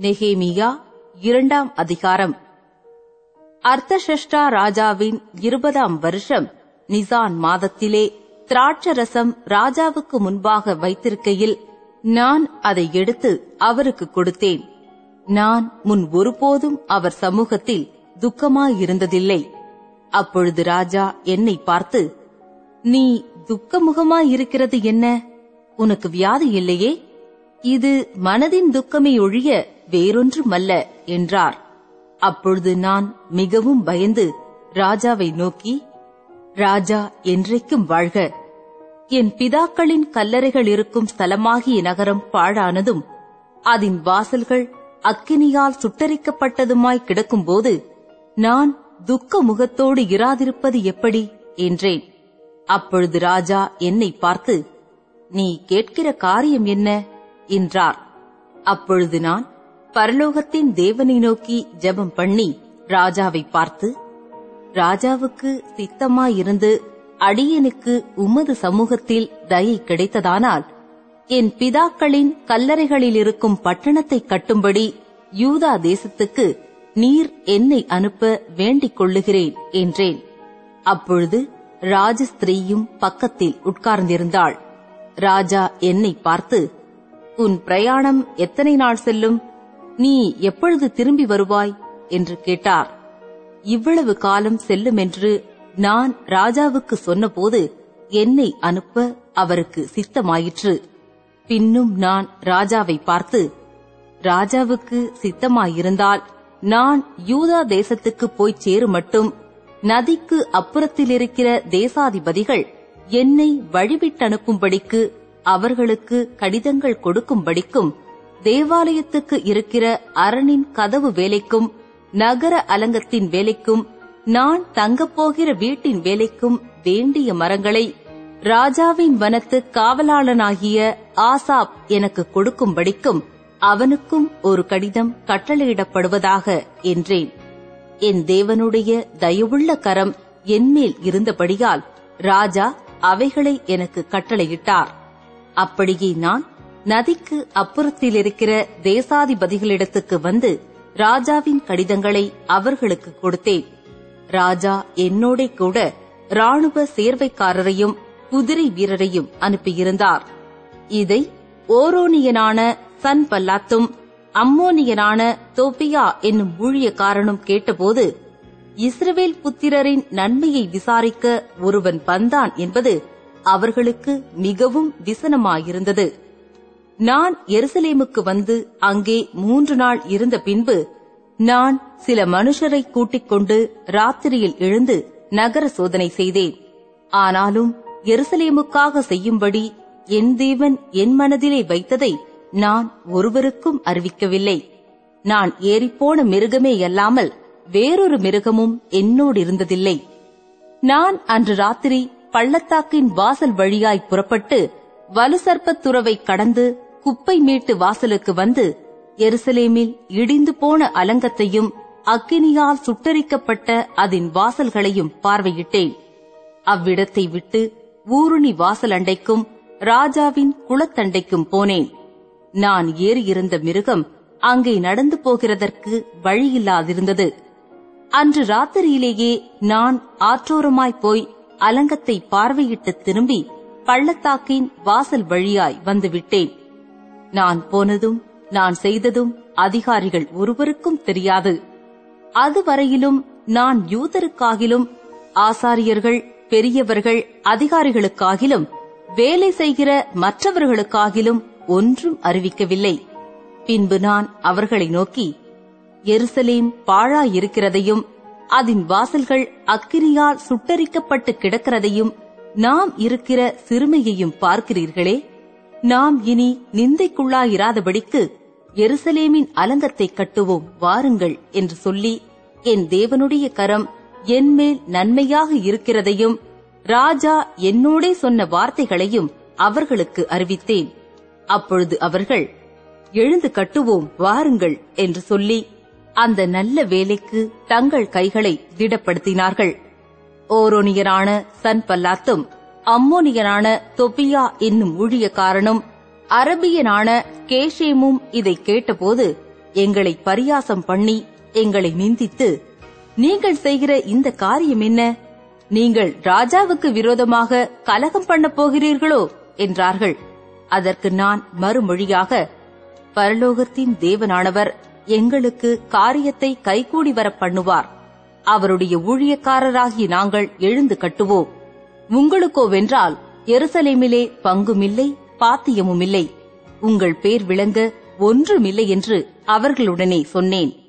நெகேமியா இரண்டாம் அதிகாரம். அர்த்தஷஷ்டா ராஜாவின் இருபதாம் வருஷம் நிசான் மாதத்திலே திராட்சரசம் ராஜாவுக்கு முன்பாக வைத்திருக்கையில் நான் அதை எடுத்து அவருக்கு கொடுத்தேன். நான் முன் ஒருபோதும் அவர் சமூகத்தில் துக்கமாயிருந்ததில்லை. அப்பொழுது ராஜா என்னை பார்த்து நீ துக்கமுகமாயிருக்கிறது என்ன? உனக்கு வியாதி இல்லையே? இது மனதின் துக்கமே ஒழிய வேறொன்றுமல்ல என்றார். அப்பொழுது நான் மிகவும் பயந்து ராஜாவை நோக்கி ராஜா என்றைக்கும் வாழ்க. என் பிதாக்களின் கல்லறைகள் இருக்கும் ஸ்தலமாகிய நகரம் பாழானதும் அதன் வாசல்கள் அக்கினியால் சுட்டரிக்கப்பட்டதுமாய் கிடக்கும்போது நான் துக்க முகத்தோடு இராதிருப்பது எப்படி? என்றேன். அப்பொழுது ராஜா என்னை பார்த்து நீ கேட்கிற காரியம் என்ன? என்றார். அப்பொழுது நான் பரலோகத்தின் தேவனை நோக்கி ஜெபம் பண்ணி ராஜாவை பார்த்து ராஜாவுக்கு சித்தமாயிருந்து அடியனுக்கு உமது சமூகத்தில் தயை கிடைத்ததானால் என் பிதாக்களின் கல்லறைகளில் இருக்கும் பட்டணத்தை கட்டும்படி யூதா தேசத்துக்கு நீர் என்னை அனுப்ப வேண்டிக் கொள்ளுகிறேன் என்றேன். அப்பொழுது ராஜஸ்திரீயும் பக்கத்தில் உட்கார்ந்திருந்தாள். ராஜா என்னை பார்த்து உன் பிரயாணம் எத்தனை நாள் செல்லும்? நீ எப்பொழுது திரும்பி வருவாய்? என்று கேட்டார். இவ்வளவு காலம் செல்லும் என்று நான் ராஜாவுக்கு சொன்னபோது என்னை அனுப்ப அவருக்கு சித்தமாயிற்று. பின்னும் நான் ராஜாவை பார்த்து ராஜாவுக்கு சித்தமாயிருந்தால் நான் யூதா தேசத்துக்கு போய் சேரும் மட்டும் நதிக்கு அப்புறத்திலிருக்கிற தேசாதிபதிகள் என்னை வழிவிட்டனுப்பும்படிக்கு அவர்களுக்கு கடிதங்கள் கொடுக்கும்படிக்கும் தேவாலயத்துக்கு இருக்கிற அரணின் கதவு வேலைக்கும் நகர அலங்கத்தின் வேலைக்கும் நான் தங்கப்போகிற வீட்டின் வேலைக்கும் வேண்டிய மரங்களை ராஜாவின் வனத்து காவலாளனாகிய ஆசாப் எனக்கு கொடுக்கும்படிக்கும் அவனுக்கும் ஒரு கடிதம் கட்டளையிடப்படுவதாக என்றேன். என் தேவனுடைய தயவுள்ள கரம் என்மேல் இருந்தபடியால் ராஜா அவைகளை எனக்கு கட்டளையிட்டார். அப்படியே நான் நதிக்கு அப்புறத்தில் இருக்கிற தேசாதிபதிகளிடத்துக்கு வந்து ராஜாவின் கடிதங்களை அவர்களுக்கு கொடுத்தேன். ராஜா என்னோட கூட ராணுவ சேர்வைக்காரரையும் குதிரை வீரரையும் அனுப்பியிருந்தார். இதை ஓரோனியனான சன் பல்லாத்தும் அம்மோனியனான தோபியா என்னும் ஊழியக்காரனும் கேட்டபோது இஸ்ரவேல் புத்திரரின் நன்மையை விசாரிக்க ஒருவன் வந்தான் என்பது அவர்களுக்கு மிகவும் விசனமாயிருந்தது. நான் எருசலேமுக்கு வந்து அங்கே மூன்று நாள் இருந்த பின்பு நான் சில மனுஷரை கூட்டிக் கொண்டு ராத்திரியில் எழுந்து நகர சோதனை செய்தேன். ஆனாலும் எருசலேமுக்காக செய்யும்படி என் தேவன் என் மனதிலே வைத்ததை நான் ஒருவருக்கும் அறிவிக்கவில்லை. நான் ஏறிப்போன மிருகமே அல்லாமல் வேறொரு மிருகமும் என்னோடு இருந்ததில்லை. நான் அன்று ராத்திரி பள்ளத்தாக்கின் வாசல் வழியாய் புறப்பட்டு வலுசர்ப்பத் துறவை கடந்து குப்பை மீட்டு வாசலுக்கு வந்து எருசலேமில் இடிந்து போன அலங்கத்தையும் அக்கினியால் சுட்டரிக்கப்பட்ட அதன் வாசல்களையும் பார்வையிட்டேன். அவ்விடத்தை விட்டு ஊருணி வாசல் அண்டைக்கும் ராஜாவின் குளத்தண்டைக்கும் போனேன். நான் ஏறியிருந்த மிருகம் அங்கே நடந்து போகிறதற்கு வழியில்லாதிருந்தது. அன்று ராத்திரியிலேயே நான் ஆற்றோரமாய் போய் அலங்கத்தை பார்வையிட்டு திரும்பி பள்ளத்தாக்கின் வாசல் வழியாய் வந்துவிட்டேன். நான் போனதும் நான் செய்ததும் அதிகாரிகள் ஒருவருக்கும் தெரியாது. அதுவரையிலும் நான் யூதருக்காகிலும் ஆசாரியர்கள் பெரியவர்கள் அதிகாரிகளுக்காகிலும் வேலை செய்கிற மற்றவர்களுக்காகிலும் ஒன்றும் அறிவிக்கவில்லை. பின்பு நான் அவர்களை நோக்கி எருசலேம் பாழாயிருக்கிறதையும் அதன் வாசல்கள் அக்கிரியால் சுட்டரிக்கப்பட்டு கிடக்கிறதையும் நாம் இருக்கிற சிறுமையையும் பார்க்கிறீர்களே? நாம் இனி நிந்தைக்குள்ளாயிராதபடிக்கு எருசலேமின் அலங்கத்தை கட்டுவோம் வாருங்கள் என்று சொல்லி என் தேவனுடைய கரம் என்மேல் நன்மையாக இருக்கிறதையும் ராஜா என்னோடே சொன்ன வார்த்தைகளையும் அவர்களுக்கு அறிவித்தேன். அப்பொழுது அவர்கள் எழுந்து கட்டுவோம் வாருங்கள் என்று சொல்லி அந்த நல்ல வேலைக்கு தங்கள் கைகளை திடப்படுத்தினார்கள். ஓரோனியரான சன் பல்லாத்தும் அம்மோனியனான தொபியா என்னும் ஊழியக்காரனும் அரபியனான கேஷேமும் இதை கேட்டபோது எங்களை பரியாசம் பண்ணி எங்களை நிந்தித்து நீங்கள் செய்கிற இந்த காரியம் என்ன? நீங்கள் ராஜாவுக்கு விரோதமாக கலகம் பண்ணப் போகிறீர்களோ? என்றார்கள். அதற்கு நான் மறுமொழியாக பரலோகத்தின் தேவனானவர் எங்களுக்கு காரியத்தை கைகூடி வரப் பண்ணுவார். அவருடைய ஊழியக்காரராகிய நாங்கள் எழுந்து கட்டுவோம். உங்களுக்கோவென்றால் எருசலேமிலே பங்குமில்லை பாத்தியமுமில்லை. உங்கள் பேர் விளங்க ஒன்றுமில்லை என்று அவர்களுடனே சொன்னேன்.